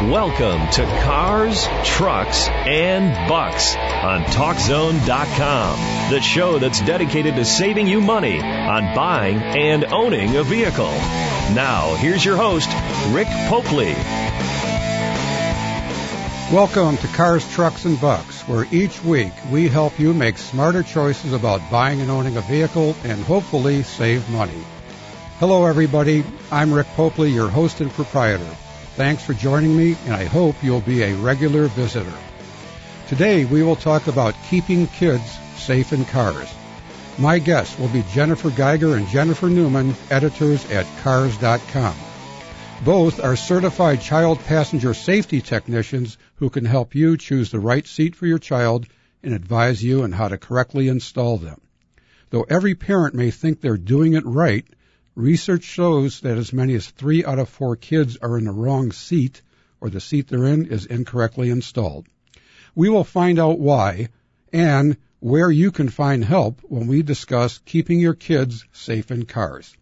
Welcome to Cars, Trucks, and Bucks on TalkZone.com, the show that's dedicated to saving you money on buying and owning a vehicle. Now, here's your host, Rick Popely. Welcome to Cars, Trucks, and Bucks, where each week we help you make smarter choices about buying and owning a vehicle and hopefully save money. Hello, everybody. I'm Rick Popely, your host and proprietor. Thanks for joining me, and I hope you'll be a regular visitor. Today, we will talk about keeping kids safe in cars. My guests will be Jennifer Geiger and Jennifer Newman, editors at Cars.com. Both are certified child passenger safety technicians who can help you choose the right seat for your child and advise you on how to correctly install them. Though every parent may think they're doing it right, Research shows that as many as three out of four kids are in the wrong seat or the seat they're in is incorrectly installed. We will find out why and where you can find help when we discuss keeping your kids safe in cars.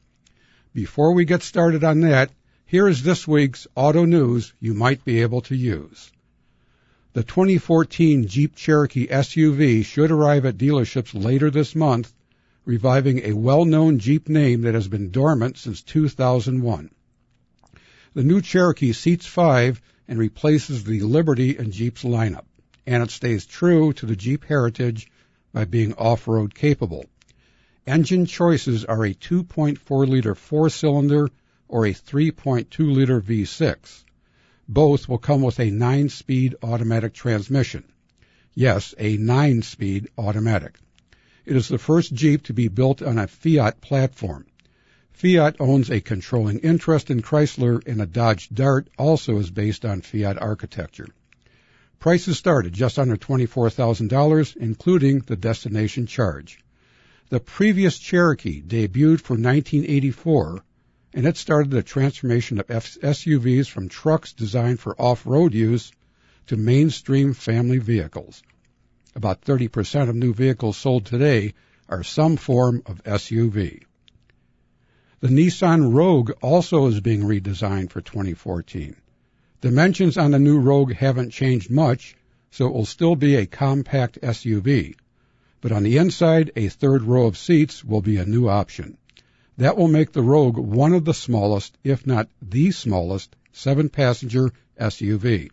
Before we get started on that, here is this week's auto news you might be able to use. The 2014 Jeep Cherokee SUV should arrive at dealerships later this month reviving a well-known Jeep name that has been dormant since 2001. The new Cherokee seats five and replaces the Liberty in Jeep's lineup, and it stays true to the Jeep heritage by being off-road capable. Engine choices are a 2.4 liter four-cylinder or a 3.2 liter V6. Both will come with a 9-speed automatic transmission. Yes, a 9-speed automatic. It is the first Jeep to be built on a Fiat platform. Fiat owns a controlling interest in Chrysler, and a Dodge Dart also is based on Fiat architecture. Prices start at just under $24,000, including the destination charge. The previous Cherokee debuted for 1984, and it started the transformation of SUVs from trucks designed for off-road use to mainstream family vehicles. About 30% of new vehicles sold today are some form of SUV. The Nissan Rogue also is being redesigned for 2014. Dimensions on the new Rogue haven't changed much, so it will still be a compact SUV. But on the inside, a third row of seats will be a new option. That will make the Rogue one of the smallest, if not the smallest, seven passenger SUV.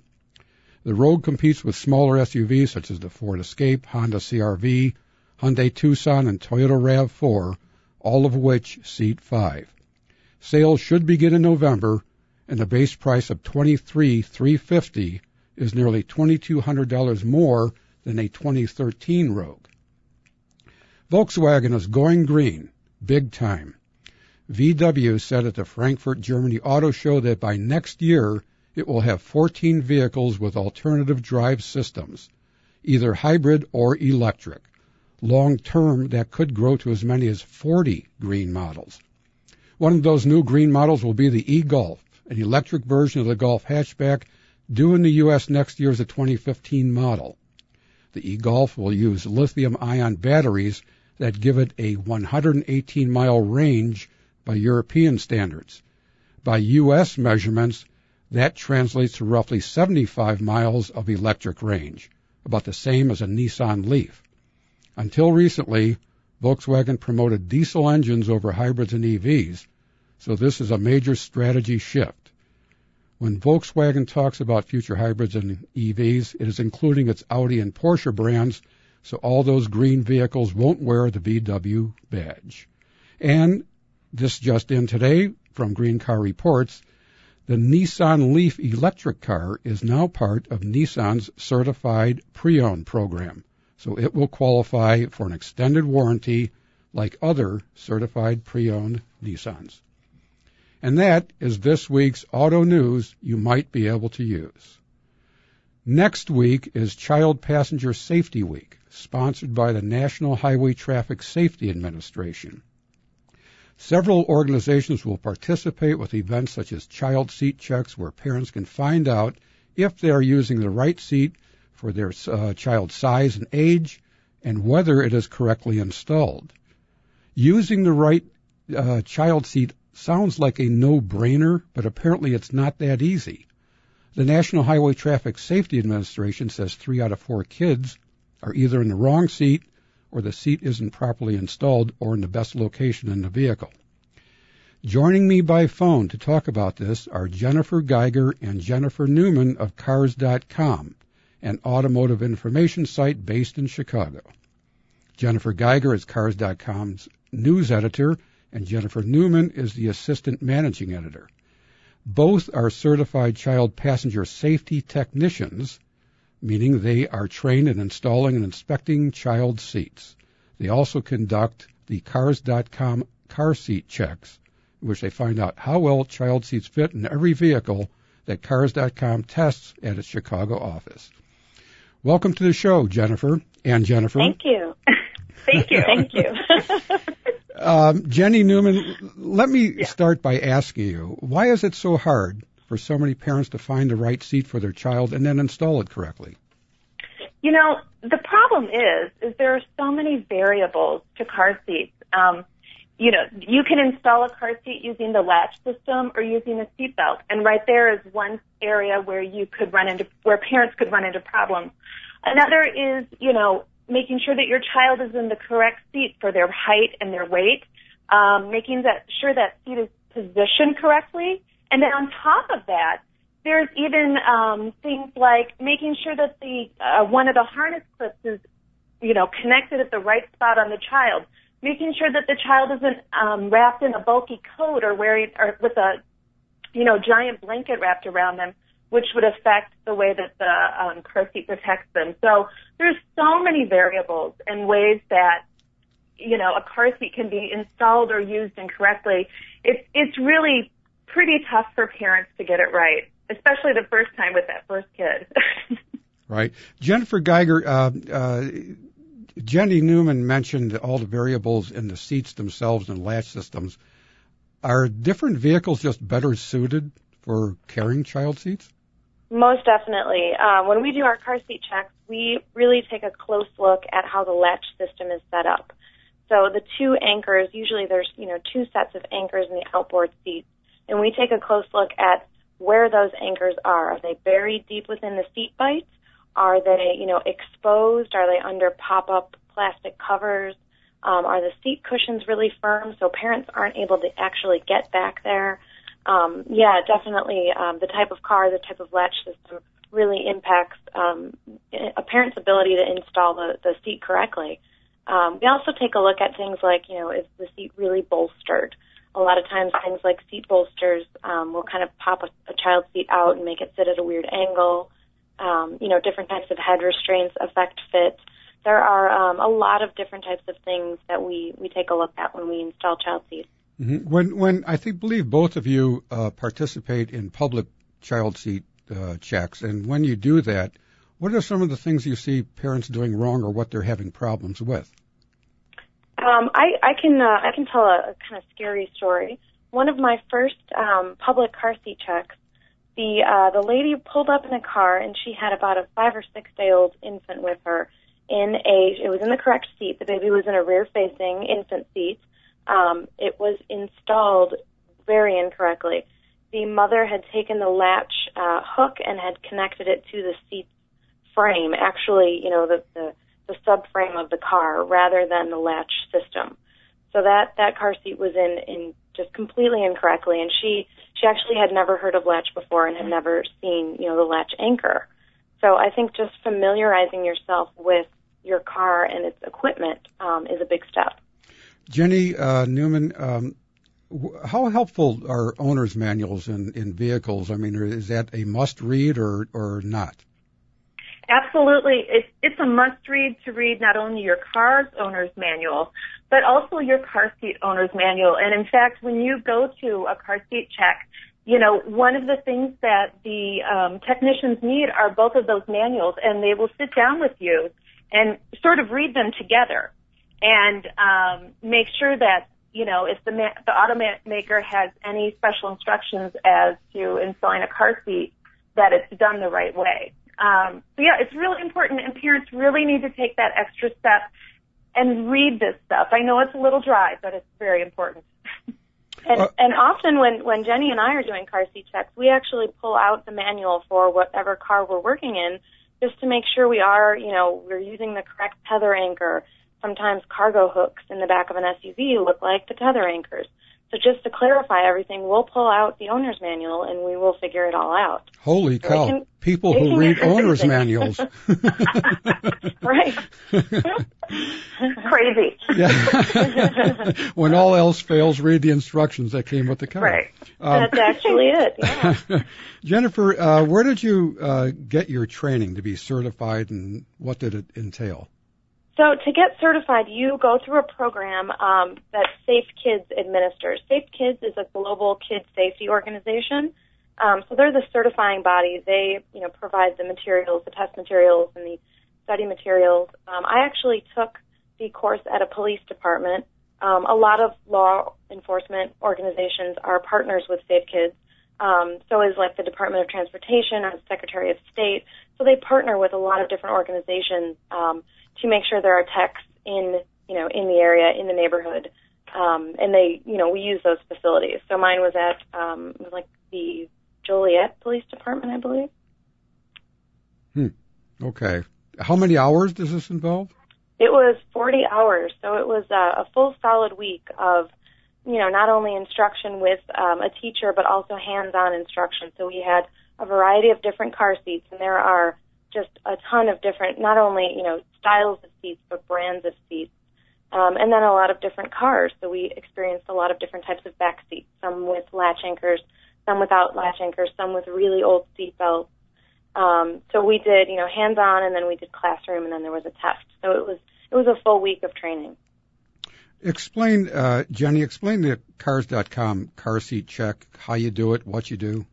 The Rogue competes with smaller SUVs such as the Ford Escape, Honda CRV, Hyundai Tucson, and Toyota RAV4, all of which seat five. Sales should begin in November, and the base price of $23,350 is nearly $2,200 more than a 2013 Rogue. Volkswagen is going green, big time. VW said at the Frankfurt, Germany Auto Show that by next year it will have 14 vehicles with alternative drive systems, either hybrid or electric. Long term, that could grow to as many as 40 green models. One of those new green models will be the e-Golf, an electric version of the Golf hatchback due in the U.S. next year as a 2015 model. The e-Golf will use lithium ion batteries that give it a 118 mile range by European standards. By U.S. measurements, that translates to roughly 75 miles of electric range, about the same as a Nissan Leaf. Until recently, Volkswagen promoted diesel engines over hybrids and EVs, so this is a major strategy shift. When Volkswagen talks about future hybrids and EVs, it is including its Audi and Porsche brands, so all those green vehicles won't wear the VW badge. And this just in today from Green Car Reports, the Nissan Leaf electric car is now part of Nissan's certified pre-owned program, so it will qualify for an extended warranty like other certified pre-owned Nissans. And that is this week's auto news you might be able to use. Next week is Child Passenger Safety Week, sponsored by the National Highway Traffic Safety Administration. Several organizations will participate with events such as child seat checks where parents can find out if they are using the right seat for their uh, child's size and age and whether it is correctly installed. Using the right uh, child seat sounds like a no-brainer, but apparently it's not that easy. The National Highway Traffic Safety Administration says three out of four kids are either in the wrong seat or the seat isn't properly installed or in the best location in the vehicle. Joining me by phone to talk about this are Jennifer Geiger and Jennifer Newman of Cars.com, an automotive information site based in Chicago. Jennifer Geiger is Cars.com's news editor, and Jennifer Newman is the assistant managing editor. Both are certified child passenger safety technicians, meaning they are trained in installing and inspecting child seats. They also conduct the Cars.com car seat checks, in which they find out how well child seats fit in every vehicle that Cars.com tests at its Chicago office. Welcome to the show, Jennifer and Jennifer. Thank you. Thank you. Thank you. um, Jenny Newman, let me yeah. start by asking you, why is it so hard for so many parents to find the right seat for their child and then install it correctly? You know, the problem is, is there are so many variables to car seats. Um, you know, you can install a car seat using the latch system or using a seatbelt, and right there is one area where you could run into, where parents could run into problems. Another is, you know, making sure that your child is in the correct seat for their height and their weight, um, making that sure that seat is positioned correctly, and then on top of that, there's even um, things like making sure that the uh, one of the harness clips is, you know, connected at the right spot on the child, making sure that the child isn't um, wrapped in a bulky coat or wearing or with a, you know, giant blanket wrapped around them which would affect the way that the um, car seat protects them. So there's so many variables and ways that you know a car seat can be installed or used incorrectly. It's it's really pretty tough for parents to get it right, especially the first time with that first kid. right, Jennifer Geiger. Uh, uh, Jenny Newman mentioned all the variables in the seats themselves and latch systems. Are different vehicles just better suited for carrying child seats? Most definitely. Um, when we do our car seat checks, we really take a close look at how the latch system is set up. So the two anchors, usually there's, you know, two sets of anchors in the outboard seats, and we take a close look at where those anchors are. Are they buried deep within the seat bights? Are they, you know, exposed? Are they under pop-up plastic covers? Um, are the seat cushions really firm so parents aren't able to actually get back there? um, yeah, definitely um, the type of car, the type of latch system really impacts um, a parent's ability to install the, the seat correctly. Um, we also take a look at things like, you know, is the seat really bolstered? A lot of times things like seat bolsters um, will kind of pop a, a child seat out and make it sit at a weird angle. Um, you know, different types of head restraints affect fit. There are um, a lot of different types of things that we, we take a look at when we install child seats. Mm-hmm. When when I think believe both of you uh, participate in public child seat uh, checks, and when you do that, what are some of the things you see parents doing wrong or what they're having problems with? Um, I, I can uh, I can tell a, a kind of scary story. One of my first um, public car seat checks, the uh, the lady pulled up in a car and she had about a five or six day old infant with her in a it was in the correct seat. The baby was in a rear facing infant seat um, it was installed very incorrectly. The mother had taken the latch uh, hook and had connected it to the seat frame, actually, you know, the, the, the subframe of the car rather than the latch system. So that, that car seat was in, in just completely incorrectly and she, she actually had never heard of latch before and had never seen, you know, the latch anchor. So I think just familiarizing yourself with your car and its equipment um, is a big step. Jenny uh, Newman, um, how helpful are owner's manuals in, in vehicles? I mean, is that a must read or, or not? Absolutely. It's, it's a must read to read not only your car's owner's manual, but also your car seat owner's manual. And in fact, when you go to a car seat check, you know, one of the things that the um, technicians need are both of those manuals, and they will sit down with you and sort of read them together and um, make sure that you know if the ma- the automaker has any special instructions as to installing a car seat, that it's done the right way. Um, so yeah, it's really important, and parents really need to take that extra step and read this stuff. I know it's a little dry, but it's very important. And, uh, and often when, when Jenny and I are doing car seat checks, we actually pull out the manual for whatever car we're working in just to make sure we are, you know, we're using the correct tether anchor. Sometimes cargo hooks in the back of an SUV look like the tether anchors. So just to clarify everything, we'll pull out the owner's manual and we will figure it all out. Holy so cow. Can, People who read owner's manuals. right. Crazy. Yeah. when all else fails, read the instructions that came with the car. Right. Um, That's actually it. Yeah. Jennifer, uh, where did you uh, get your training to be certified and what did it entail? So to get certified, you go through a program um, that Safe Kids administers. Safe Kids is a global kids safety organization. Um, so they're the certifying body. They, you know, provide the materials, the test materials, and the study materials. Um, I actually took the course at a police department. Um, a lot of law enforcement organizations are partners with Safe Kids. Um, so is like the Department of Transportation or the Secretary of State. So they partner with a lot of different organizations. Um, to make sure there are techs in you know in the area in the neighborhood. Um, and they you know we use those facilities. So mine was at um, was like the Joliet Police Department I believe. Hmm. Okay. How many hours does this involve? It was 40 hours. So it was a, a full solid week of you know not only instruction with um, a teacher but also hands-on instruction. So we had a variety of different car seats and there are just a ton of different, not only, you know, styles of seats, but brands of seats. Um, and then a lot of different cars. So we experienced a lot of different types of back seats, some with latch anchors, some without latch anchors, some with really old seat belts. Um, so we did, you know, hands-on, and then we did classroom, and then there was a test. So it was it was a full week of training. Explain, uh, Jenny. Explain the Cars.com car seat check, how you do it, what you do.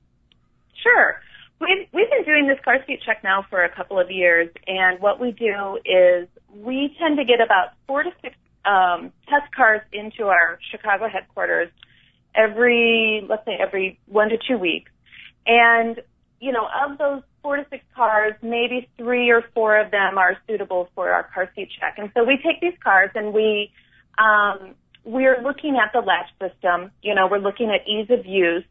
We've, we've been doing this car seat check now for a couple of years, and what we do is we tend to get about four to six um, test cars into our Chicago headquarters every, let's say, every one to two weeks. And, you know, of those four to six cars, maybe three or four of them are suitable for our car seat check. And so we take these cars and we, um, we're looking at the latch system. You know, we're looking at ease of use.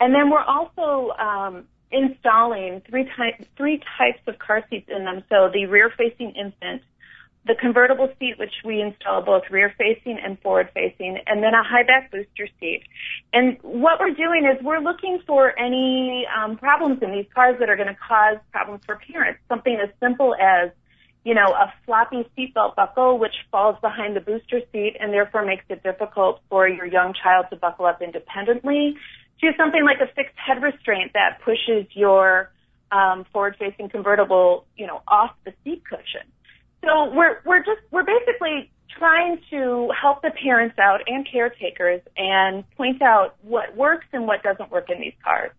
And then we're also um, installing three, ty- three types of car seats in them. So the rear facing infant, the convertible seat, which we install both rear facing and forward facing, and then a high back booster seat. And what we're doing is we're looking for any um, problems in these cars that are going to cause problems for parents. Something as simple as you know, a floppy seatbelt buckle which falls behind the booster seat and therefore makes it difficult for your young child to buckle up independently do something like a fixed head restraint that pushes your um, forward-facing convertible, you know, off the seat cushion. So we're we're just we're basically trying to help the parents out and caretakers and point out what works and what doesn't work in these cars.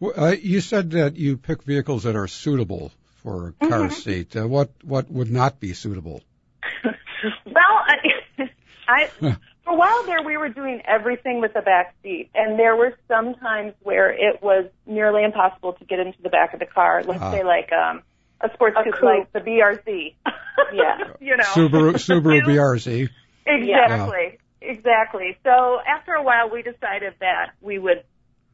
Well, uh, you said that you pick vehicles that are suitable for a car mm-hmm. seat. Uh, what what would not be suitable? well, I, I for a while there, we were doing everything with the back seat, and there were some times where it was nearly impossible to get into the back of the car. Let's uh, say like um, a sports coupe like the BRZ. yeah, you know, Subaru Subaru BRZ. Exactly, yeah. exactly. So after a while, we decided that we would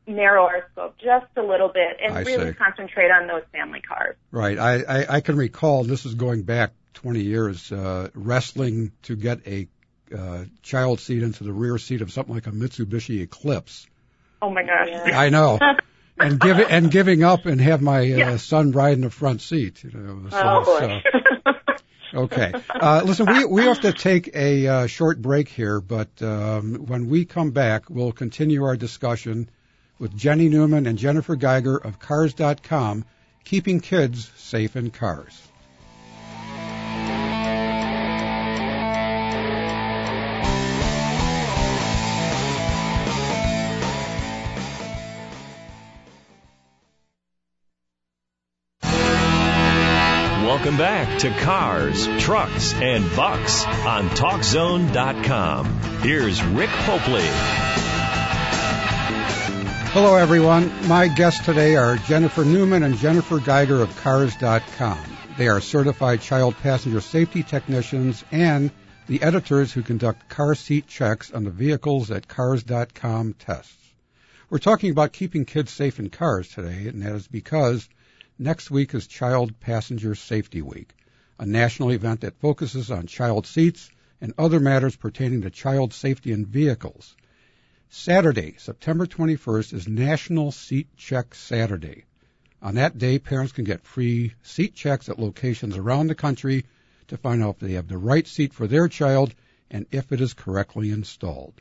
narrow our scope just a little bit and I really see. concentrate on those family cars. Right. I, I, I can recall this is going back 20 years, uh, wrestling to get a uh, child seat into the rear seat of something like a Mitsubishi Eclipse. Oh my gosh! I know. and give and giving up and have my uh, yeah. son ride in the front seat. You know, so, oh boy. So, okay. Uh, listen, we we have to take a uh, short break here, but um, when we come back, we'll continue our discussion with Jenny Newman and Jennifer Geiger of Cars.com, keeping kids safe in cars. Welcome back to Cars, Trucks, and Bucks on TalkZone.com. Here's Rick Popely. Hello, everyone. My guests today are Jennifer Newman and Jennifer Geiger of Cars.com. They are certified child passenger safety technicians and the editors who conduct car seat checks on the vehicles at Cars.com tests. We're talking about keeping kids safe in cars today, and that is because next week is Child Passenger Safety Week, a national event that focuses on child seats and other matters pertaining to child safety in vehicles. Saturday, September 21st, is National Seat Check Saturday. On that day, parents can get free seat checks at locations around the country to find out if they have the right seat for their child and if it is correctly installed.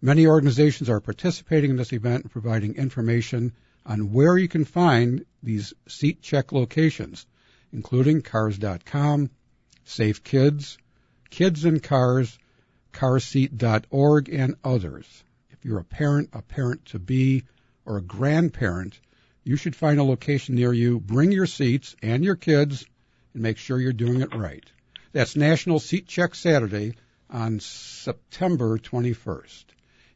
Many organizations are participating in this event and providing information on where you can find these seat check locations, including Cars.com, Safe Kids, Kids Cars, Carseat.org, and others. If you're a parent, a parent to be, or a grandparent, you should find a location near you, bring your seats and your kids, and make sure you're doing it right. That's National Seat Check Saturday on September 21st.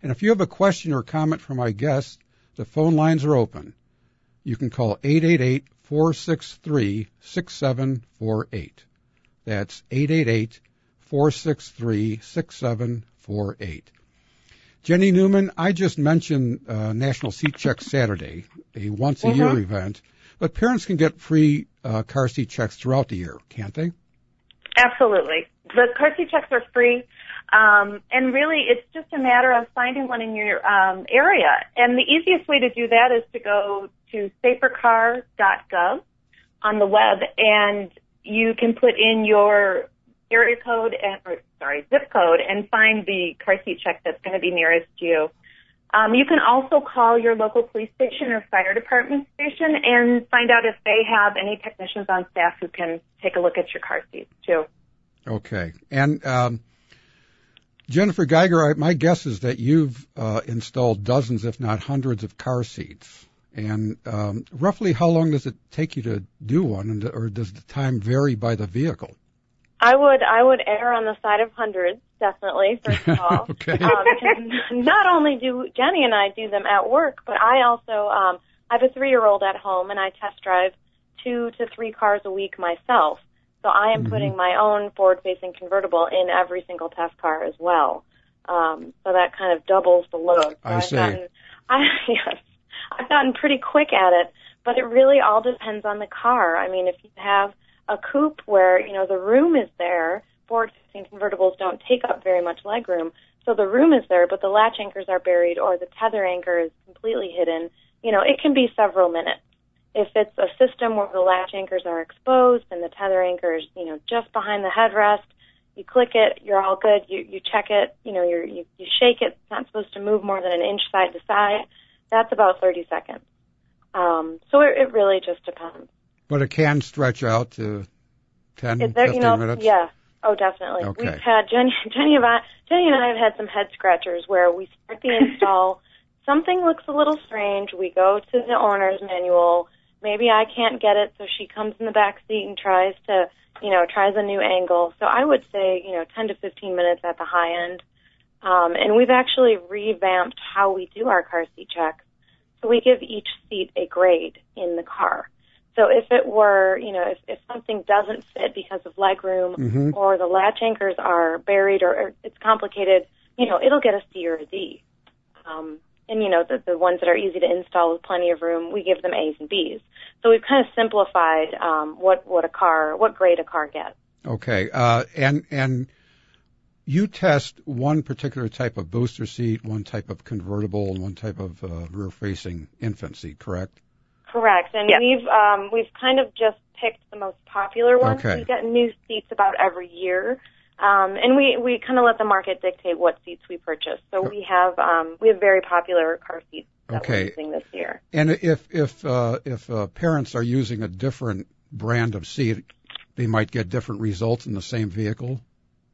And if you have a question or comment for my guests, the phone lines are open. You can call 888 463 6748. That's 888 463 6748. Jenny Newman, I just mentioned uh, National Seat Check Saturday, a once a year mm-hmm. event, but parents can get free uh, car seat checks throughout the year, can't they? Absolutely. The car seat checks are free. Um, and really, it's just a matter of finding one in your um, area. And the easiest way to do that is to go to safercar.gov on the web, and you can put in your area code and, or sorry, zip code, and find the car seat check that's going to be nearest you. Um, you can also call your local police station or fire department station and find out if they have any technicians on staff who can take a look at your car seats too. Okay. And um, Jennifer Geiger, my guess is that you've uh, installed dozens, if not hundreds, of car seats. And um, roughly, how long does it take you to do one, and, or does the time vary by the vehicle? I would I would err on the side of hundreds, definitely. First of all, okay. um, not only do Jenny and I do them at work, but I also um, I have a three year old at home, and I test drive two to three cars a week myself. So I am mm-hmm. putting my own forward-facing convertible in every single test car as well. Um, so that kind of doubles the load. So I I've see. Gotten, I, yes, I've gotten pretty quick at it, but it really all depends on the car. I mean, if you have a coupe where you know the room is there, forward-facing convertibles don't take up very much leg room, so the room is there, but the latch anchors are buried or the tether anchor is completely hidden. You know, it can be several minutes. If it's a system where the latch anchors are exposed and the tether anchors, you know, just behind the headrest, you click it, you're all good. You you check it, you know, you're, you you shake it. It's not supposed to move more than an inch side to side. That's about 30 seconds. Um, so it, it really just depends. But it can stretch out to 10, there, 15 you know, minutes. Yeah. Oh, definitely. Okay. We've had Jenny, Jenny, Jenny and I have had some head scratchers where we start the install. something looks a little strange. We go to the owner's manual maybe I can't get it, so she comes in the back seat and tries to, you know, tries a new angle. So I would say, you know, 10 to 15 minutes at the high end. Um, and we've actually revamped how we do our car seat checks. So we give each seat a grade in the car. So if it were, you know, if, if something doesn't fit because of leg room mm-hmm. or the latch anchors are buried or, or it's complicated, you know, it'll get a C or a D. Um, and you know the the ones that are easy to install with plenty of room, we give them A's and B's. So we've kind of simplified um, what what a car, what grade a car gets. Okay, uh, and and you test one particular type of booster seat, one type of convertible, and one type of uh, rear-facing infant seat, correct? Correct, and we've um, we've kind of just picked the most popular ones. Okay. We get new seats about every year. Um, and we, we kind of let the market dictate what seats we purchase. So we have um, we have very popular car seats that okay. we're using this year. And if if uh, if uh, parents are using a different brand of seat, they might get different results in the same vehicle.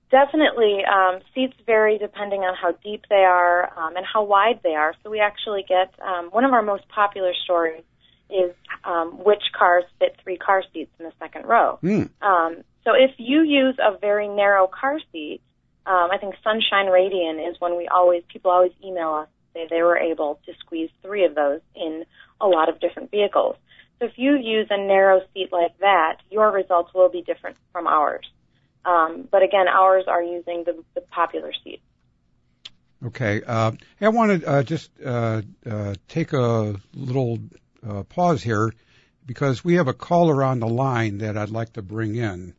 Definitely, um, seats vary depending on how deep they are um, and how wide they are. So we actually get um, one of our most popular stories is um, which cars fit three car seats in the second row. Mm. Um, so if you use a very narrow car seat, um, I think Sunshine Radian is when we always people always email us say they were able to squeeze three of those in a lot of different vehicles. So if you use a narrow seat like that, your results will be different from ours. Um, but again, ours are using the, the popular seats. Okay. Uh, I want to uh, just uh, uh, take a little uh, pause here because we have a caller on the line that I'd like to bring in.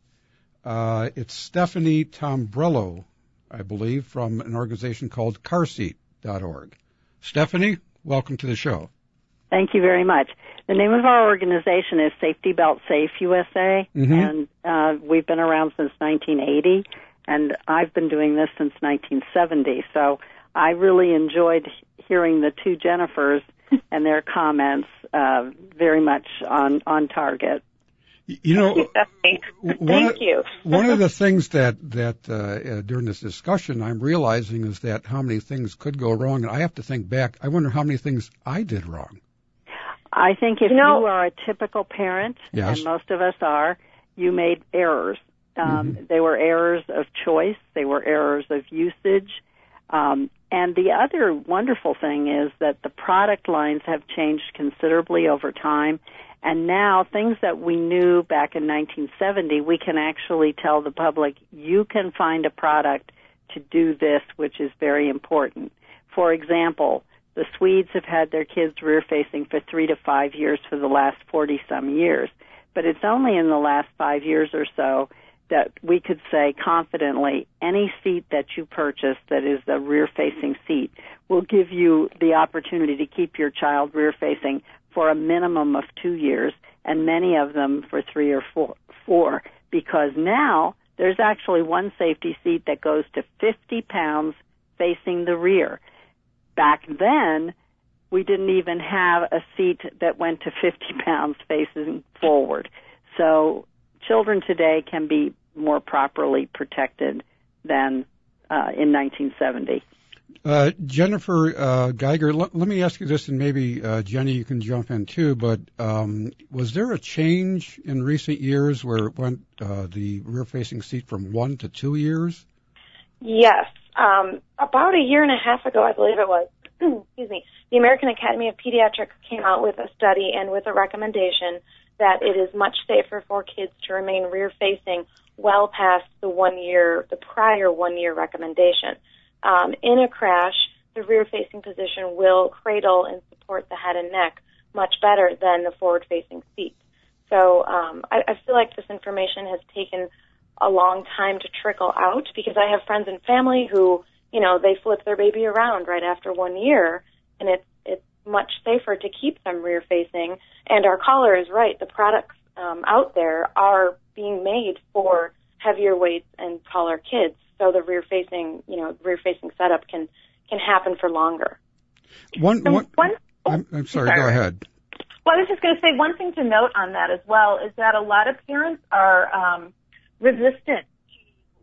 Uh, it's Stephanie Tombrello, I believe, from an organization called CarSeat.org. Stephanie, welcome to the show. Thank you very much. The name of our organization is Safety Belt Safe USA, Mhm. and uh, we've been around since 1980, and I've been doing this since 1970. So I really enjoyed hearing the two Jennifers and their comments, uh, very much on on target. You know, Stephanie. one Thank of- you. one of the things that that uh, uh, during this discussion I'm realizing is that how many things could go wrong, and I have to think back. I wonder how many things I did wrong. I think if You know- you are a typical parent, Yes. and most of us are, you made errors. Um, They were errors of choice. They were errors of usage. Um, and the other wonderful thing is that the product lines have changed considerably over time. And now things that we knew back in 1970, we can actually tell the public, you can find a product to do this, which is very important. For example, the Swedes have had their kids rear facing for three to five years for the last 40 some years. But it's only in the last five years or so that we could say confidently any seat that you purchase that is a rear facing seat will give you the opportunity to keep your child rear facing for a minimum of two years and many of them for three or four, four because now there's actually one safety seat that goes to 50 pounds facing the rear. Back then, we didn't even have a seat that went to 50 pounds facing forward. So children today can be more properly protected than uh, in 1970. Uh, Jennifer uh, Geiger, let, let me ask you this, and maybe uh, Jenny, you can jump in too. But um, was there a change in recent years where it went uh, the rear-facing seat from one to two years? Yes. Um, about a year and a half ago, I believe it was, excuse me, the American Academy of Pediatrics came out with a study and with a recommendation that it is much safer for kids to remain rear facing well past the one year, the prior one year recommendation. Um, in a crash, the rear facing position will cradle and support the head and neck much better than the forward facing seat. So um, I, I feel like this information has taken a long time to trickle out because I have friends and family who, you know, they flip their baby around right after one year, and it's much safer to keep them rear facing. And our caller is right; the products um, out there are being made for heavier weights and taller kids, so the rear facing, you know, rear facing setup can can happen for longer. One, And one, one- I'm, I'm sorry, sorry. go ahead. Well, I was just going to say one thing to note on that as well is that a lot of parents are um, resistant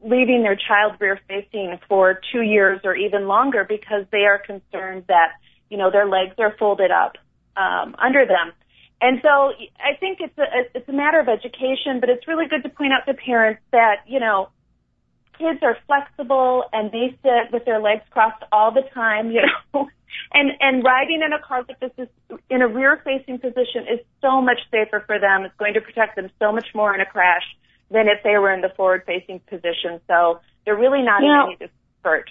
to leaving their child rear facing for two years or even longer because they are concerned that you know their legs are folded up um, under them. And so I think it's a it's a matter of education, but it's really good to point out to parents that you know kids are flexible and they sit with their legs crossed all the time, you know. And and riding in a car like this is in a rear facing position is so much safer for them. It's going to protect them so much more in a crash than if they were in the forward facing position. So they're really not You in know- any discomfort.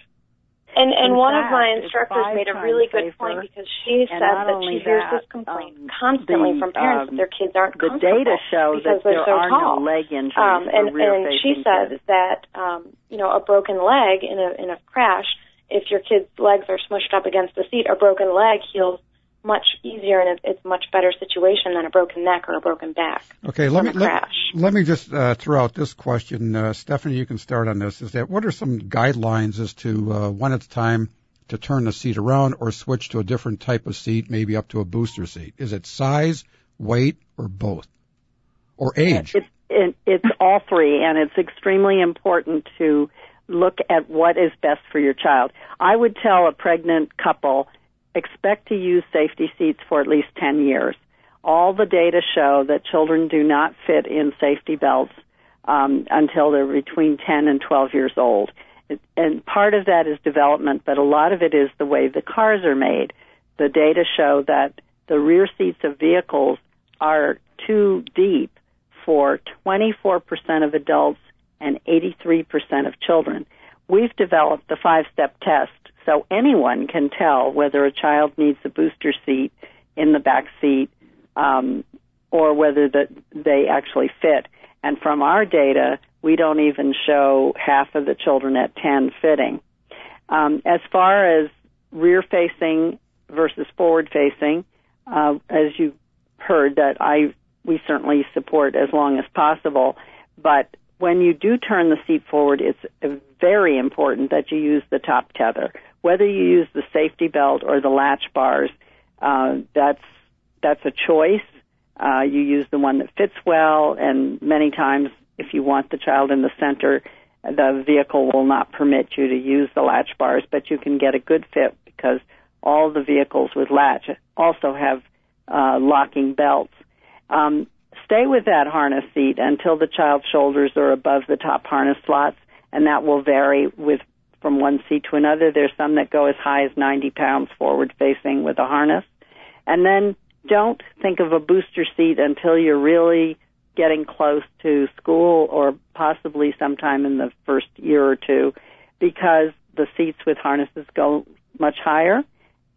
And and In one of my instructors made a really good point because she said that she hears that, this complaint um, constantly the, from parents um, that their kids aren't The data show because that they're there so are tall. no leg injuries Um, and and she said kids. that um, you know a broken leg in a in a crash, if your kid's legs are smushed up against the seat, a broken leg heals much easier and it's a much better situation than a broken neck or a broken back. Okay, let me let, let me just uh, throw out this question, uh, Stephanie. You can start on this. Is that what are some guidelines as to uh, when it's time to turn the seat around or switch to a different type of seat, maybe up to a booster seat? Is it size, weight, or both, or age? It's it, it's all three, and it's extremely important to look at what is best for your child. I would tell a pregnant couple expect to use safety seats for at least 10 years. All the data show that children do not fit in safety belts um, until they're between 10 and 12 years old. And part of that is development, but a lot of it is the way the cars are made. The data show that the rear seats of vehicles are too deep for 24% of adults and 83% of children. We've developed the five-step test so anyone can tell whether a child needs a booster seat in the back seat um, or whether that they actually fit. And from our data, we don't even show half of the children at 10 fitting. Um, as far as rear facing versus forward facing, uh, as you heard, that I we certainly support as long as possible. But when you do turn the seat forward, it's very important that you use the top tether. Whether you use the safety belt or the latch bars, uh, that's that's a choice. Uh, you use the one that fits well, and many times, if you want the child in the center, the vehicle will not permit you to use the latch bars, but you can get a good fit because all the vehicles with latch also have uh, locking belts. Um, stay with that harness seat until the child's shoulders are above the top harness slots, and that will vary with from one seat to another. There's some that go as high as 90 pounds forward facing with a harness. And then don't think of a booster seat until you're really getting close to school or possibly sometime in the first year or two because the seats with harnesses go much higher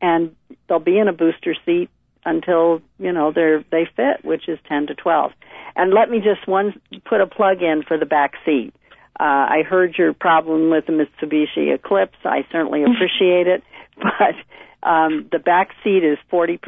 and they'll be in a booster seat until you know they're they fit which is 10 to 12 and let me just one put a plug in for the back seat uh, I heard your problem with the Mitsubishi Eclipse. I certainly appreciate it, but um, the back seat is 40%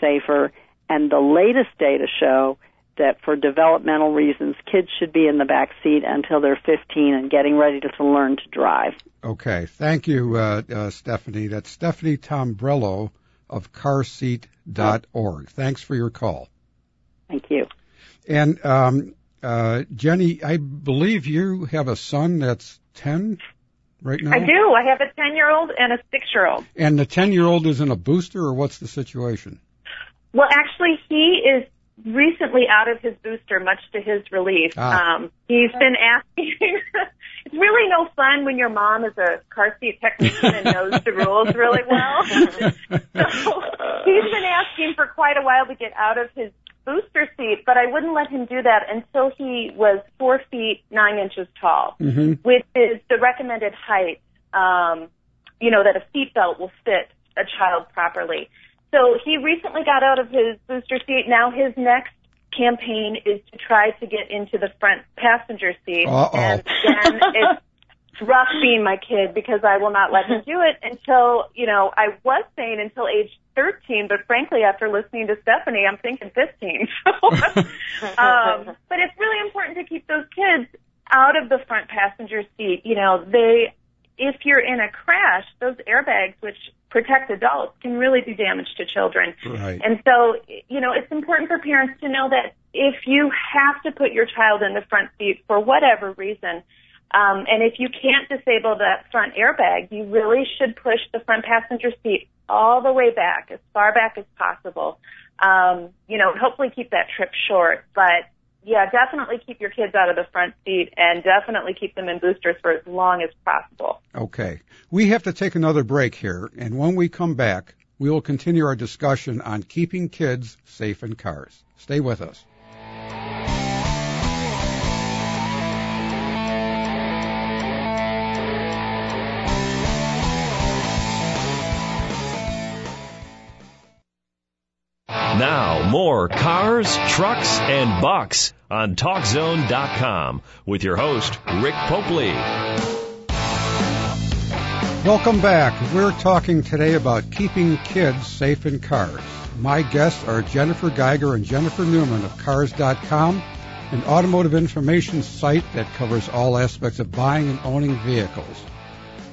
safer, and the latest data show that for developmental reasons, kids should be in the back seat until they're 15 and getting ready to learn to drive. Okay, thank you, uh, uh, Stephanie. That's Stephanie Tombrello of CarSeat.org. Thanks for your call. Thank you. And um, uh, Jenny, I believe you have a son that's 10 right now? I do. I have a 10 year old and a 6 year old. And the 10 year old is in a booster, or what's the situation? Well, actually, he is recently out of his booster, much to his relief. Ah. Um, he's been asking. it's really no fun when your mom is a car seat technician and knows the rules really well. so he's been asking for quite a while to get out of his booster seat, but I wouldn't let him do that until he was four feet nine inches tall, mm-hmm. which is the recommended height. Um, you know that a seatbelt will fit a child properly. So he recently got out of his booster seat. Now his next campaign is to try to get into the front passenger seat. Uh-oh. And again, it's rough being my kid because I will not let him do it until, you know, I was saying until age 13, but frankly, after listening to Stephanie, I'm thinking 15. um, but it's really important to keep those kids out of the front passenger seat. You know, they, if you're in a crash, those airbags, which protect adults, can really do damage to children. Right. And so, you know, it's important for parents to know that if you have to put your child in the front seat for whatever reason, um, and if you can't disable that front airbag, you really should push the front passenger seat all the way back, as far back as possible. Um, you know, hopefully keep that trip short, but yeah, definitely keep your kids out of the front seat and definitely keep them in boosters for as long as possible. Okay. We have to take another break here, and when we come back, we will continue our discussion on keeping kids safe in cars. Stay with us. Now, more cars, trucks, and bucks on TalkZone.com with your host, Rick Popely. Welcome back. We're talking today about keeping kids safe in cars. My guests are Jennifer Geiger and Jennifer Newman of Cars.com, an automotive information site that covers all aspects of buying and owning vehicles.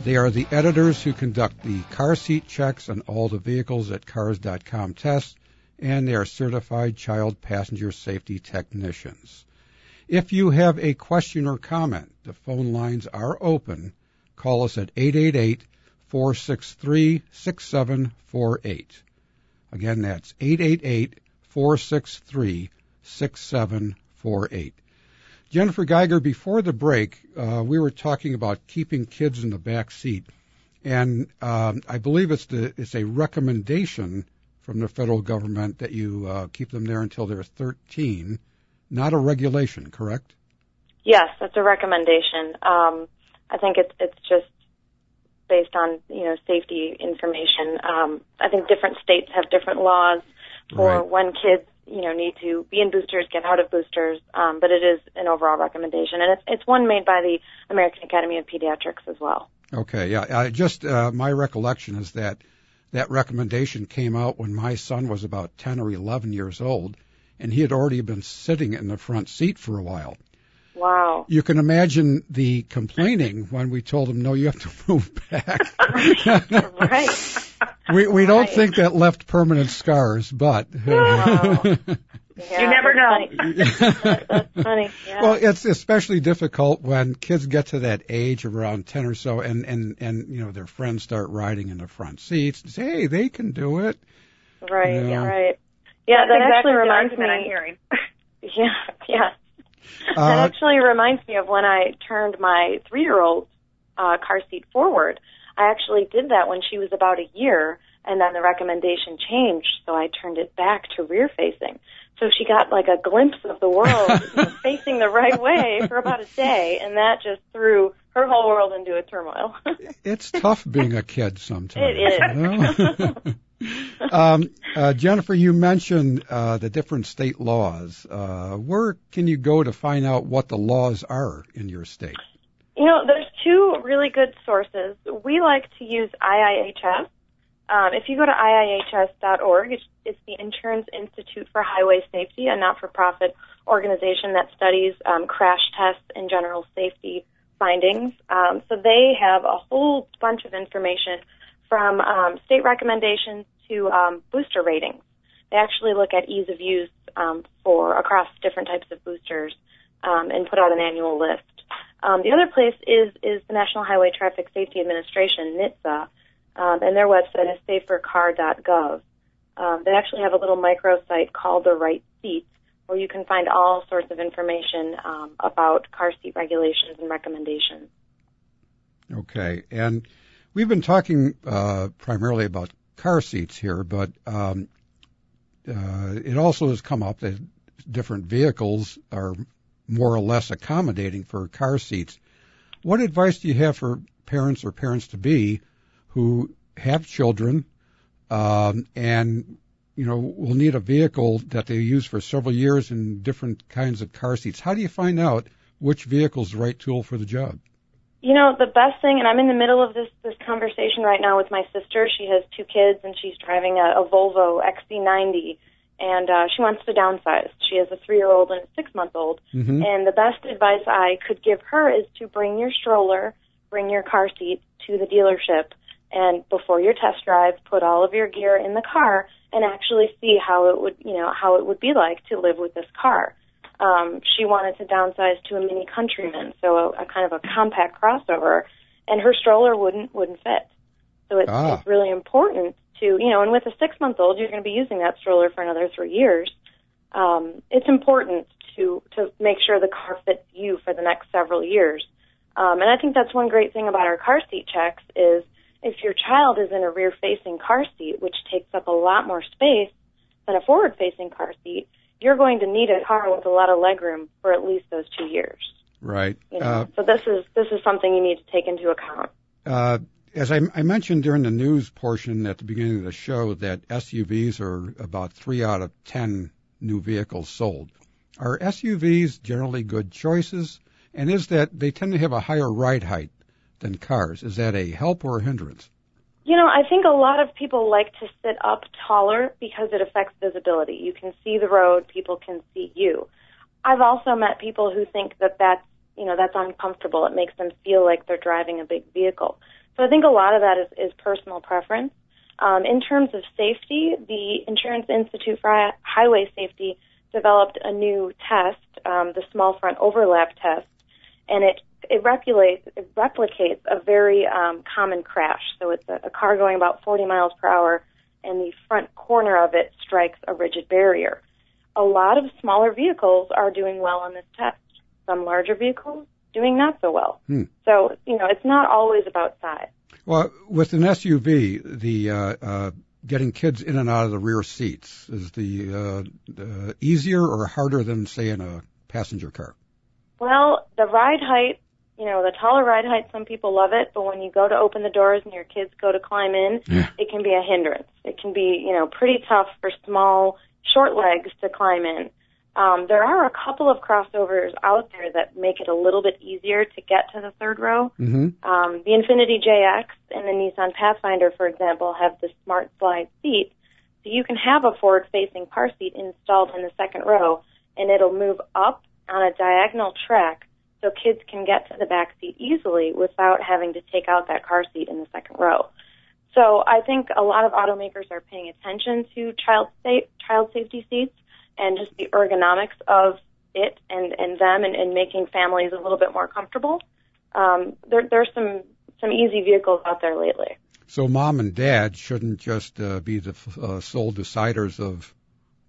They are the editors who conduct the car seat checks on all the vehicles that Cars.com tests and they are certified child passenger safety technicians. If you have a question or comment, the phone lines are open. Call us at 888 463 6748. Again, that's 888 463 6748. Jennifer Geiger, before the break, uh, we were talking about keeping kids in the back seat, and um, I believe it's the it's a recommendation from the federal government that you uh, keep them there until they're 13, not a regulation, correct? Yes, that's a recommendation. Um, I think it's it's just based on you know safety information. Um, I think different states have different laws for Right. when kids you know need to be in boosters, get out of boosters. Um, but it is an overall recommendation, and it's it's one made by the American Academy of Pediatrics as well. Okay, yeah. I just uh, my recollection is that that recommendation came out when my son was about 10 or 11 years old, and he had already been sitting in the front seat for a while. Wow. You can imagine the complaining when we told him, "No, you have to move back." right. We we don't Right. think that left permanent scars, but Wow. Yeah, You never that's know. Funny. That's funny. Yeah. Well, it's especially difficult when kids get to that age around 10 or so and, and, and, you know, their friends start riding in the front seats and say, hey, they can do it. right. Yeah. Right. Yeah, That's that exactly actually reminds argument I'm me. hearing. Yeah, yeah. that Uh, actually reminds me of when I turned my three-year-old uh, car seat forward. I actually did that when she was about a year, and then the recommendation changed, so I turned it back to rear-facing. So she got like a glimpse of the world you know, facing the right way for about a day, and that just threw her whole world into a turmoil. it's tough being a kid sometimes. It is. um, uh, Jennifer, you mentioned uh, the different state laws. Uh, where can you go to find out what the laws are in your state? You know, there's two really good sources. We like to use IIHS. Um, if you go to IIHS.org, it's, it's the Insurance Institute for Highway Safety, a not-for-profit organization that studies um, crash tests and general safety findings. Um, so they have a whole bunch of information from um, state recommendations to um, booster ratings. They actually look at ease of use um, for across different types of boosters um, and put out an annual list. Um, the other place is is the National Highway Traffic Safety Administration, NHTSA, um, and their website is safercar.gov. Um, they actually have a little microsite called the Right Seat, where you can find all sorts of information um, about car seat regulations and recommendations. Okay, and we've been talking uh, primarily about car seats here, but um, uh, it also has come up that different vehicles are more or less accommodating for car seats. What advice do you have for parents or parents to be who have children um, and you know will need a vehicle that they use for several years in different kinds of car seats? How do you find out which vehicle is the right tool for the job? You know, the best thing, and I'm in the middle of this this conversation right now with my sister. She has two kids, and she's driving a, a Volvo XC90, and uh, she wants to downsize. She has a three-year-old and a six-month-old, Mm-hmm. and the best advice I could give her is to bring your stroller, bring your car seat to the dealership, and before your test drive, put all of your gear in the car and actually see how it would, you know, how it would be like to live with this car. Um, she wanted to downsize to a mini Countryman, so a, a kind of a compact crossover, and her stroller wouldn't wouldn't fit. So it's, Ah. it's really important to, you know, and with a six month old, you're going to be using that stroller for another three years. Um, it's important to to make sure the car fits you for the next several years. Um, and I think that's one great thing about our car seat checks is if your child is in a rear facing car seat, which takes up a lot more space than a forward facing car seat, you're going to need a car with a lot of legroom for at least those two years. Right. You know? Uh, so this is this is something you need to take into account. Uh, as I, I mentioned during the news portion at the beginning of the show, that SUVs are about three out of ten new vehicles sold. Are SUVs generally good choices? And is that they tend to have a higher ride height than cars? Is that a help or a hindrance? You know, I think a lot of people like to sit up taller because it affects visibility. You can see the road, people can see you. I've also met people who think that that's, you know, that's uncomfortable. It makes them feel like they're driving a big vehicle. So I think a lot of that is, is personal preference. Um, in terms of safety, the Insurance Institute for Hi- Highway Safety developed a new test, um, the small front overlap test, and it it replicates it replicates a very um, common crash. So it's a, a car going about 40 miles per hour, and the front corner of it strikes a rigid barrier. A lot of smaller vehicles are doing well on this test. Some larger vehicles doing not so well. Hmm. So you know, it's not always about size. Well, with an SUV, the uh, uh, getting kids in and out of the rear seats is the uh, uh, easier or harder than say in a passenger car? Well, the ride height, you know, the taller ride height, some people love it, but when you go to open the doors and your kids go to climb in, Yeah. it can be a hindrance. It can be, you know, pretty tough for small, short legs to climb in. Um, there are a couple of crossovers out there that make it a little bit easier to get to the third row. hmm Um, the Infiniti JX and the Nissan Pathfinder, for example, have the smart slide seat, so you can have a forward-facing car seat installed in the second row, and it'll move up on a diagonal track so kids can get to the back seat easily without having to take out that car seat in the second row. So I think a lot of automakers are paying attention to child sa- child safety seats and just the ergonomics of it and, and them and, and making families a little bit more comfortable. Um, there, there's some some easy vehicles out there lately. So mom and dad shouldn't just uh, be the f- uh, sole deciders of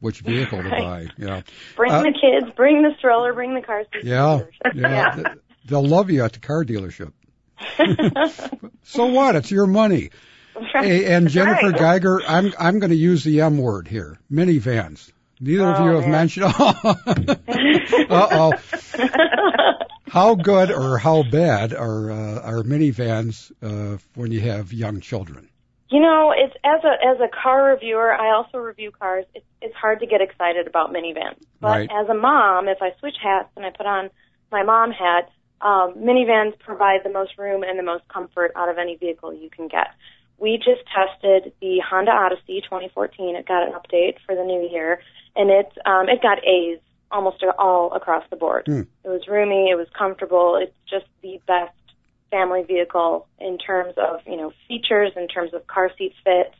which vehicle to buy. Yeah. Bring Uh, the kids, bring the stroller, bring the car seat. Yeah. Yeah. Yeah. They'll love you at the car dealership. So what? It's your money. Hey, and Jennifer right. Geiger, I'm I'm going to use the M word here. Minivans. Neither of Oh, you have man. mentioned. uh oh. How good or how bad are uh, are minivans uh, when you have young children? You know, it's as a as a car reviewer, I also review cars. It's it's hard to get excited about minivans. But Right. as a mom, if I switch hats and I put on my mom hat, um, minivans provide the most room and the most comfort out of any vehicle you can get. We just tested the Honda Odyssey 2014. It got an update for the new year, and it um, it got A's almost all across the board. Hmm. It was roomy. It was comfortable. It's just the best family vehicle in terms of you know features, in terms of car seat fit.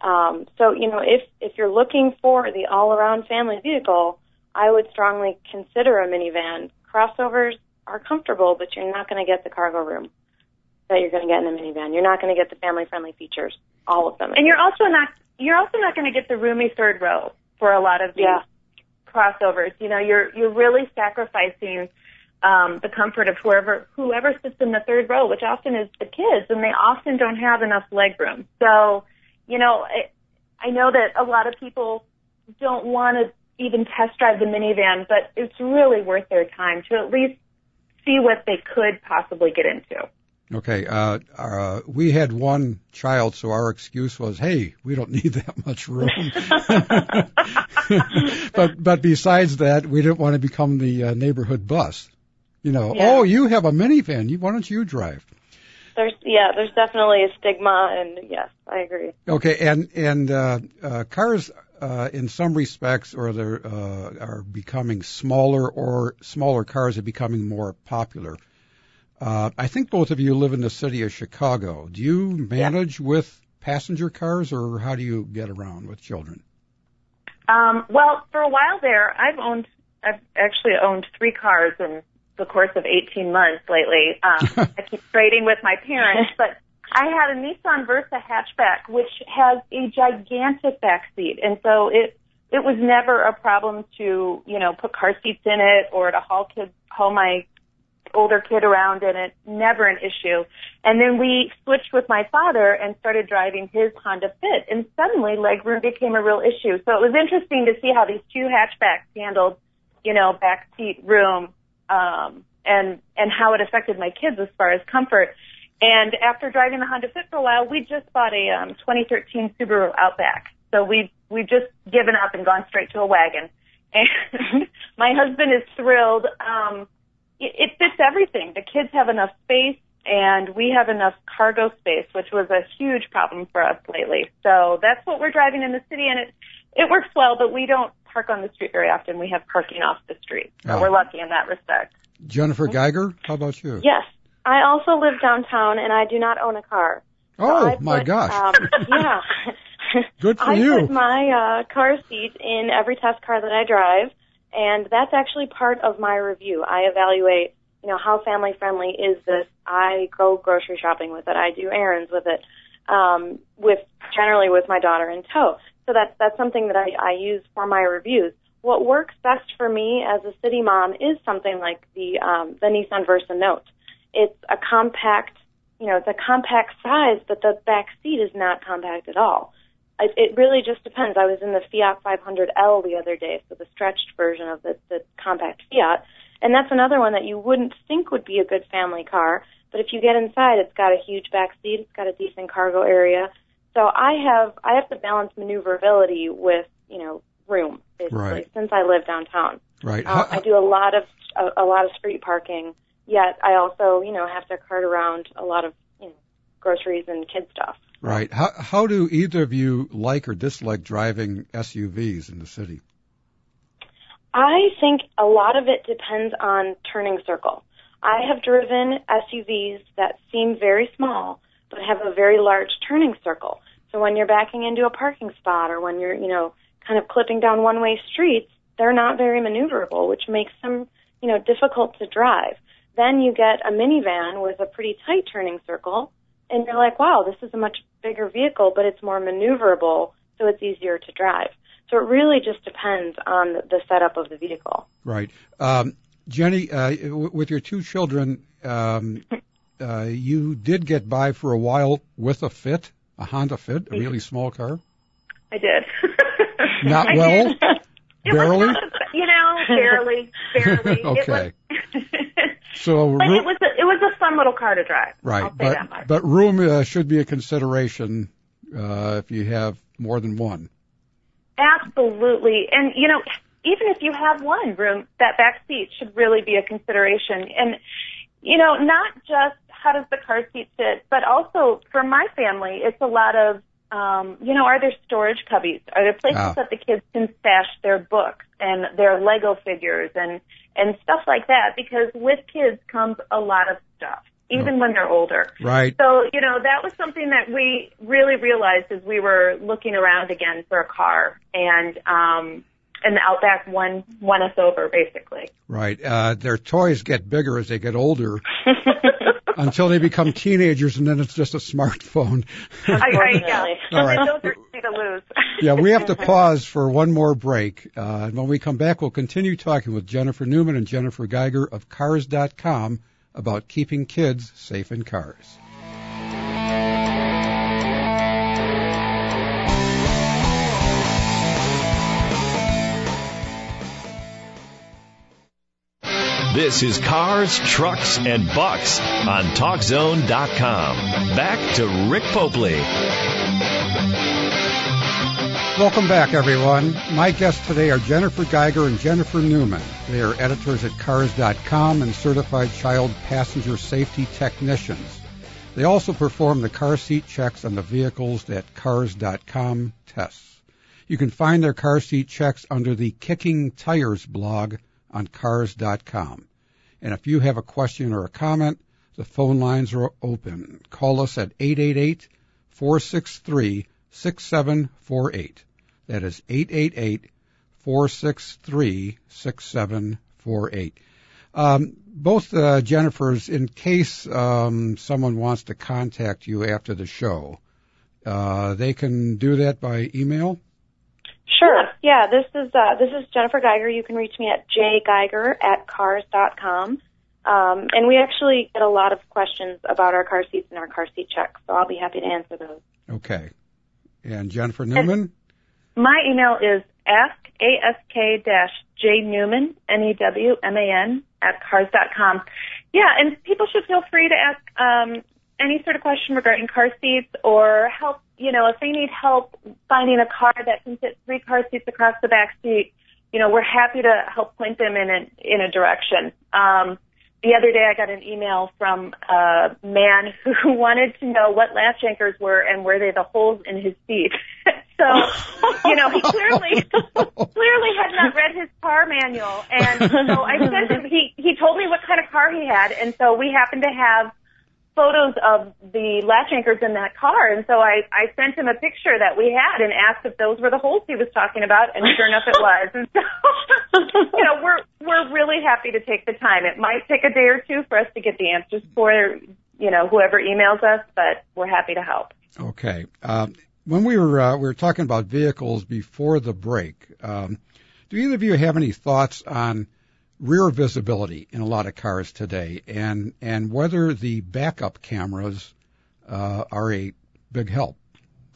Um, so you know if if you're looking for the all-around family vehicle, I would strongly consider a minivan. Crossovers are comfortable, but you're not going to get the cargo room that you're going to get in a minivan. You're not going to get the family-friendly features, all of them. And you're also not you're also not going to get the roomy third row for a lot of these Yeah. crossovers. You know, you're you're really sacrificing um, the comfort of whoever whoever sits in the third row, which often is the kids, and they often don't have enough leg room. So, you know, I, I know that a lot of people don't want to even test drive the minivan, but it's really worth their time to at least see what they could possibly get into. Okay, uh, uh, we had one child, so our excuse was, "Hey, we don't need that much room." but but besides that, we didn't want to become the uh, neighborhood bus. You know, Yeah. oh, you have a minivan. You, why don't you drive? There's yeah, there's definitely a stigma, and yes, I agree. Okay, and and uh, uh, cars, uh, in some respects, or they're uh, are becoming smaller, or smaller cars are becoming more popular. Uh, I think both of you live in the city of Chicago. Do you manage with passenger cars, or how do you get around with children? Um, well, for a while there, I've owned, I've actually owned three cars in the course of 18 months lately. Um, I keep trading with my parents, but I had a Nissan Versa hatchback, which has a gigantic back seat, and so it it was never a problem to you know put car seats in it or to haul kids haul my older kid around in it. Never an issue. And then we switched with my father and started driving his Honda Fit, and suddenly legroom became a real issue. So it was interesting to see how these two hatchbacks handled, you know, back seat room, um, and and how it affected my kids as far as comfort. And after driving the Honda Fit for a while, we just bought a um, 2013 Subaru Outback. So we we've just given up and gone straight to a wagon. And my husband is thrilled. Um, it, it fits everything. The kids have enough space, and we have enough cargo space, which was a huge problem for us lately. So that's what we're driving in the city, and it it works well. But we don't park on the street very often. We have parking off the street, so Oh. we're lucky in that respect. Jennifer Geiger, how about you? Yes, I also live downtown, and I do not own a car. So Oh I my gosh, Um, yeah. good for I you. put my uh, car seat in every test car that I drive, and that's actually part of my review. I evaluate, you know, how family friendly is this. I go grocery shopping with it. I do errands with it, um, with generally with my daughter in tow. So that's that's something that I, I use for my reviews. What works best for me as a city mom is something like the um, the Nissan Versa Note. It's a compact, you know, it's a compact size, but the back seat is not compact at all. It, it really just depends. I was in the Fiat 500L the other day, so the stretched version of the, the compact Fiat, And that's another one that you wouldn't think would be a good family car, but if you get inside, it's got a huge back seat, it's got a decent cargo area. So I have I have to balance maneuverability with you know room basically Right. since I live downtown. Right. Uh, I do a lot of a, a lot of street parking. Yet I also you know have to cart around a lot of you know groceries and kid stuff. Right. How, how do either of you like or dislike driving SUVs in the city? I think a lot of it depends on turning circle. I have driven SUVs that seem very small but have a very large turning circle. So when you're backing into a parking spot or when you're, you know, kind of clipping down one-way streets, they're not very maneuverable, which makes them, you know, difficult to drive. Then you get a minivan with a pretty tight turning circle and you're like, wow, this is a much bigger vehicle, but it's more maneuverable, so it's easier to drive. So it really just depends on the setup of the vehicle. Right. Um, Jenny, uh, w- with your two children, um, uh, you did get by for a while with a Fit, a Honda Fit, a really small car. I did. Not I well? did. It was Barely? not you know, barely, barely. Okay. It was, So, but it was a, it was a fun little car to drive. right, but but room uh, should be a consideration uh, if you have more than one. Absolutely. And, you know, even if you have one room, that back seat should really be a consideration. And, you know, not just how does the car seat fit, but also for my family, it's a lot of, um, you know, are there storage cubbies? Are there places Ah. that the kids can stash their books and their Lego figures and, and stuff like that? Because with kids comes a lot of stuff, even when they're older. Right. So, you know, that was something that we really realized as we were looking around again for a car and um and the Outback won won us over basically. Right. Uh, their toys get bigger as they get older until they become teenagers, and then it's just a smartphone. I, I, yeah. All right. Those are easy to lose. yeah, we have to pause for one more break. Uh, and when we come back, we'll continue talking with Jennifer Newman and Jennifer Geiger of Cars.com about keeping kids safe in cars. This is Cars, Trucks, and Bucks on TalkZone.com. Back to Rick Popely. Welcome back, everyone. My guests today are Jennifer Geiger and Jennifer Newman. They are editors at Cars.com and certified child passenger safety technicians. They also perform the car seat checks on the vehicles that Cars.com tests. You can find their car seat checks under the Kicking Tires blog on Cars.com. And if you have a question or a comment, the phone lines are open. Call us at 888 463 6748. That is 888 463 6748. Um, both uh, Jennifers, in case um, someone wants to contact you after the show, uh, they can do that by email. Sure. Yeah, this is uh, this is Jennifer Geiger. You can reach me at jgeiger at cars. cars.com. Um, and we actually get a lot of questions about our car seats and our car seat checks, so I'll be happy to answer those. Okay. And Jennifer Newman? My email is ask ask dash j newman n e w m a n at cars dot com. Yeah, and people should feel free to ask um, any sort of question regarding car seats or help. You know, if they need help finding a car that can fit three car seats across the back seat, you know, we're happy to help point them in a, in a direction. Um, the other day I got an email from a man who wanted to know what latch anchors were and were they the holes in his seat. so, you know, he clearly clearly had not read his car manual and so I sent him he he told me what kind of car he had and so we happened to have photos of the latch anchors in that car. And so I I sent him a picture that we had and asked if those were the holes he was talking about and sure enough it was. And so you know we're we're really happy to take the time. It might take a day or two for us to get the answers for you know whoever emails us but we're happy to help. Okay. Um, when we were uh, we were talking about vehicles before the break, um, do either of you have any thoughts on rear visibility in a lot of cars today, and and whether the backup cameras uh, are a big help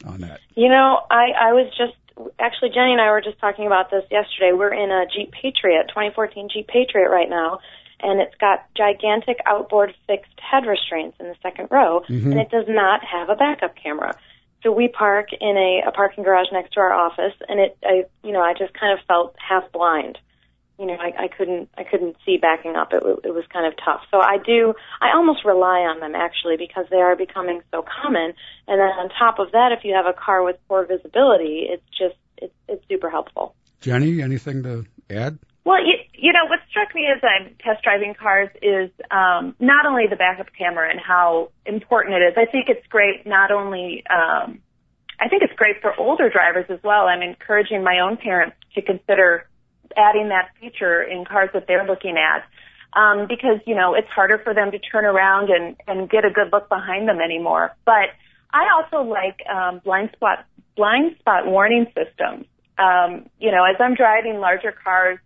on that? You know, I, I was just actually, Jenny and I were just talking about this yesterday. We're in a Jeep Patriot, 2014 Jeep Patriot right now, and it's got gigantic outboard fixed head restraints in the second row, Mhm. and it does not have a backup camera. So we park in a, a parking garage next to our office, and it, I, you know, I just kind of felt half blind. You know, I, I couldn't, I couldn't see backing up. It, wa- it was kind of tough. So I do, I almost rely on them actually because they are becoming so common. And then on top of that, if you have a car with poor visibility, it's just, it's, it's super helpful. Jenny, anything to add? Well, you, you know, what struck me as I'm test driving cars is um, not only the backup camera and how important it is. I think it's great not only, um, I think it's great for older drivers as well. I'm encouraging my own parents to consider adding that feature in cars that they're looking at. Um, because, you know, it's harder for them to turn around and, and get a good look behind them anymore. But I also like um, blind spot blind spot warning systems. Um, you know, as I'm driving larger cars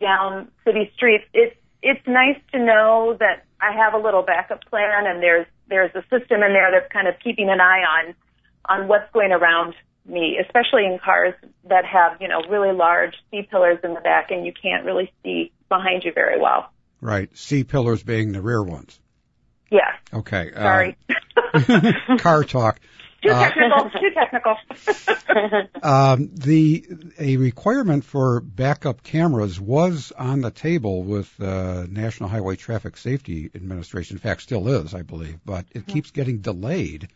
down city streets, it's it's nice to know that I have a little backup plan and there's there's a system in there that's kind of keeping an eye on on what's going around me, especially in cars that have, you know, really large C pillars in the back and you can't really see behind you very well. Right. C pillars being the rear ones. Yeah, Okay. uh, sorry. car talk. too Uh, technical, too technical. Um, the a requirement for backup cameras was on the table with uh, National Highway Traffic Safety Administration. In fact, still is, I believe, but it keeps getting delayed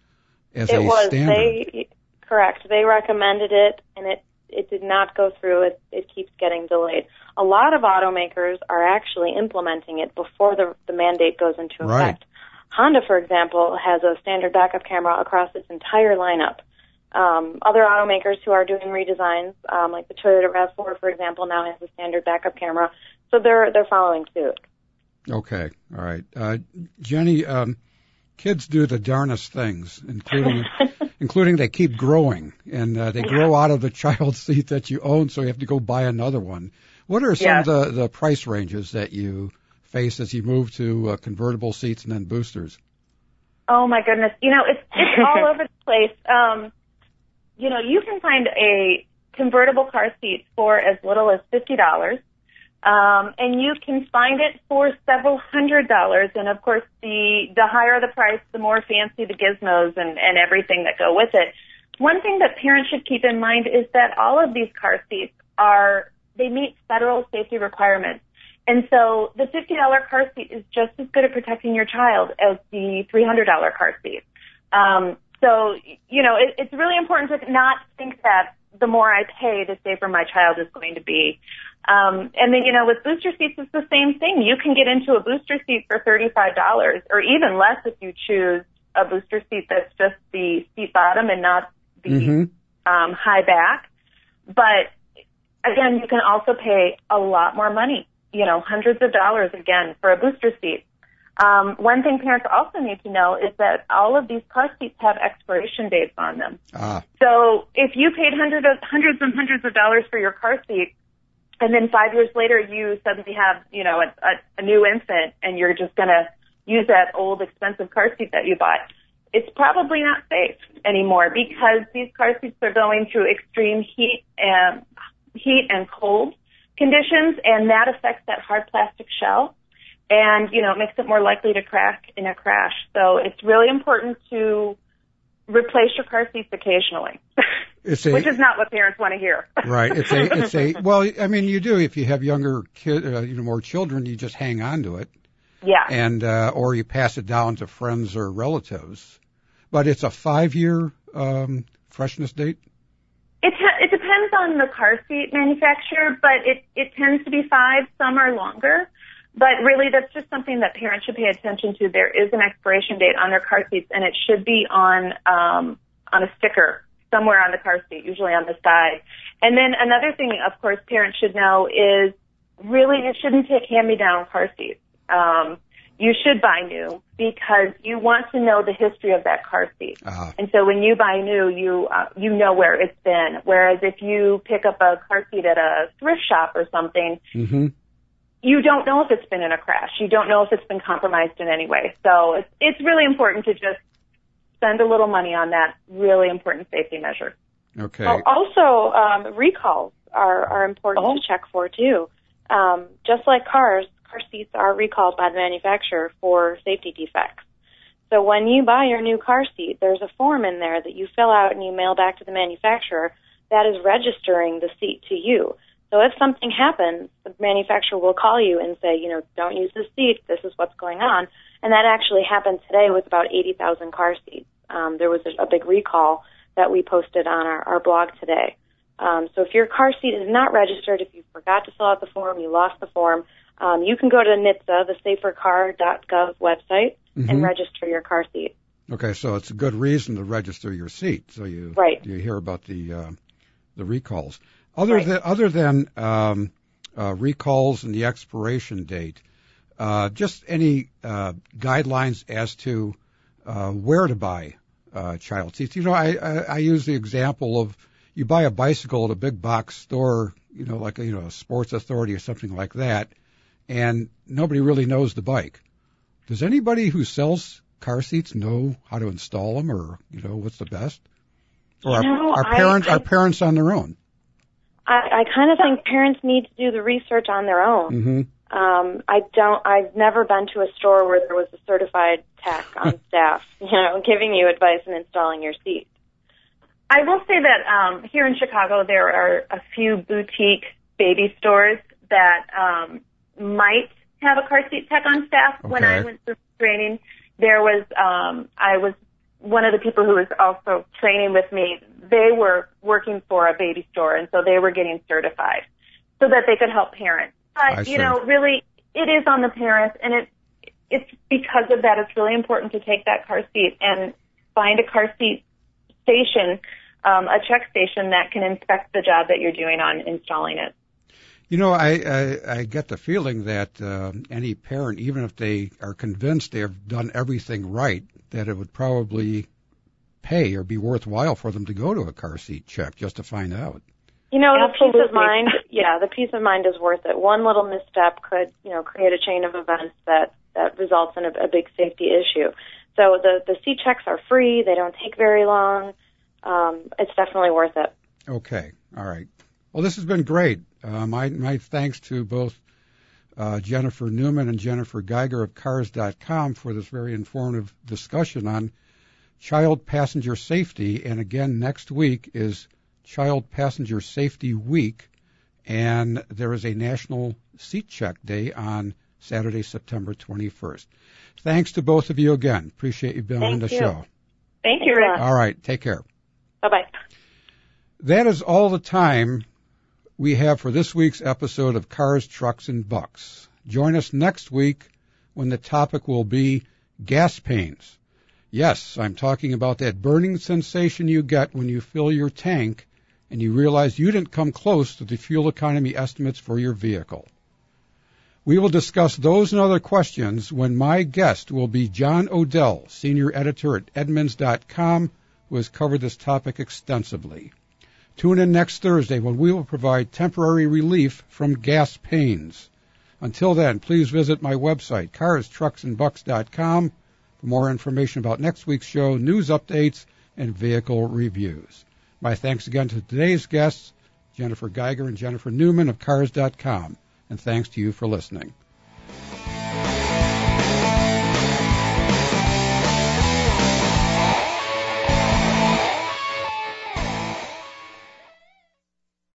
as it a was standard. they correct. They recommended it and it it did not go through. It it keeps getting delayed. A lot of automakers are actually implementing it before the the mandate goes into Right. effect. Honda for example has a standard backup camera across its entire lineup. Um, other automakers who are doing redesigns, um, like the Toyota RAV4, for example, now has a standard backup camera, so they're they're following suit. Okay, all right. Uh, Jenny, um, kids do the darnest things, including including they keep growing and uh, they grow out of the child seat that you own, so you have to go buy another one. What are some Yes. of the, the price ranges that you face as you move to uh, convertible seats and then boosters? Oh my goodness. You know, it's it's all over the place. Um, you know, you can find a convertible car seat for as little as fifty dollars. Um, and you can find it for several hundred dollars. And of course, the the higher the price, the more fancy the gizmos and, and everything that go with it. One thing that parents should keep in mind is that all of these car seats are they meet federal safety requirements. And so the $50 car seat is just as good at protecting your child as the $300 car seat. Um, so, you know, it, it's really important to not think that the more I pay, the safer my child is going to be. Um, and then, you know, with booster seats, it's the same thing. You can get into a booster seat for $35 or even less if you choose a booster seat that's just the seat bottom and not the Mm-hmm. um, high back. But again, you can also pay a lot more money, you know, hundreds of dollars again for a booster seat. Um, one thing parents also need to know is that all of these car seats have expiration dates on them. Ah, So if you paid hundreds of, hundreds and hundreds of dollars for your car seat, and then five years later you suddenly have, you know, a, a, a new infant, and you're just going to use that old expensive car seat that you bought, it's probably not safe anymore because these car seats are going through extreme heat and heat and cold conditions, and that affects that hard plastic shell and you know it makes it more likely to crack in a crash. So it's really important to replace your car seats occasionally, a which is not what parents want to hear. right. It's a it's a well. I mean, you do if you have younger kid, uh, you know, more children, you just hang on to it, yeah, and uh, or you pass it down to friends or relatives. But it's a five year um, freshness date. it it depends on the car seat manufacturer, but it it tends to be five. Some are longer. But really, that's just something that parents should pay attention to. There is an expiration date on their car seats, and it should be on um, on a sticker somewhere on the car seat, usually on the side. And then another thing, of course, parents should know is really you shouldn't take hand-me-down car seats. Um, you should buy new because you want to know the history of that car seat. Ah, And so when you buy new, you uh, you know where it's been. Whereas if you pick up a car seat at a thrift shop or something, hmm you don't know if it's been in a crash. You don't know if it's been compromised in any way. So it's it's really important to just spend a little money on that really important safety measure. Okay. Well, also, um, recalls are, are important Oh. to check for too. Um, just like cars, car seats are recalled by the manufacturer for safety defects. So when you buy your new car seat, there's a form in there that you fill out and you mail back to the manufacturer that is registering the seat to you. So if something happens, the manufacturer will call you and say, you know, don't use this seat. This is what's going on. And that actually happened today with about 80,000 car seats. Um, there was a, a big recall that we posted on our, our blog today. Um, so if your car seat is not registered, if you forgot to fill out the form, you lost the form, um, you can go to the NHTSA, the safercar.gov website, Mhm. and register your car seat. Okay, so it's a good reason to register your seat. So you Right. you hear about the uh, the recalls. Other Right. than other than um, uh, recalls and the expiration date, uh, just any uh, guidelines as to uh, where to buy uh, child seats. You know, I, I I use the example of you buy a bicycle at a big box store, you know, like a, you know a Sports Authority or something like that, and nobody really knows the bike. Does anybody who sells car seats know how to install them, or you know what's the best? Or You are, know, are I- parents I- are parents on their own? I, I kind of think parents need to do the research on their own. hmm Um, I don't. I've never been to a store where there was a certified tech on staff, you know, giving you advice and installing your seat. I will say that um, here in Chicago there are a few boutique baby stores that um, might have a car seat tech on staff. When I went through training, there was um, I was one of the people who was also training with me. They were working for a baby store, and so they were getting certified so that they could help parents. But you know, really, it is on the parents, and it it's because of that. It's really important to take that car seat and find a car seat station, um, a check station that can inspect the job that you're doing on installing it. You know, I, I I get the feeling that uh, any parent, even if they are convinced they have done everything right, that it would probably pay or be worthwhile for them to go to a car seat check just to find out. You know, the peace of mind, yeah, the peace of mind is worth it. One little misstep could, you know, create a chain of events that that results in a, a big safety issue. So the the seat checks are free; they don't take very long. Um, it's definitely worth it. Okay, all right. Well, this has been great. Uh, my my thanks to both uh, Jennifer Newman and Jennifer Geiger of Cars.com for this very informative discussion on child passenger safety. And again, next week is Child Passenger Safety Week, and there is a National Seat Check Day on Saturday, September 21st. Thanks to both of you again. Appreciate you being on the you. show. Thank you, Rick. All right, take care. Bye bye. That is all the time we have for this week's episode of Cars, Trucks, and Bucks. Join us next week when the topic will be gas pains. Yes, I'm talking about that burning sensation you get when you fill your tank and you realize you didn't come close to the fuel economy estimates for your vehicle. We will discuss those and other questions when my guest will be John Odell, senior editor at Edmunds.com, who has covered this topic extensively. Tune in next Thursday when we will provide temporary relief from gas pains. Until then, please visit my website, carstrucksandbucks.com, for more information about next week's show, news updates, and vehicle reviews. My thanks again to today's guests, Jennifer Geiger and Jennifer Newman of Cars.com, and thanks to you for listening.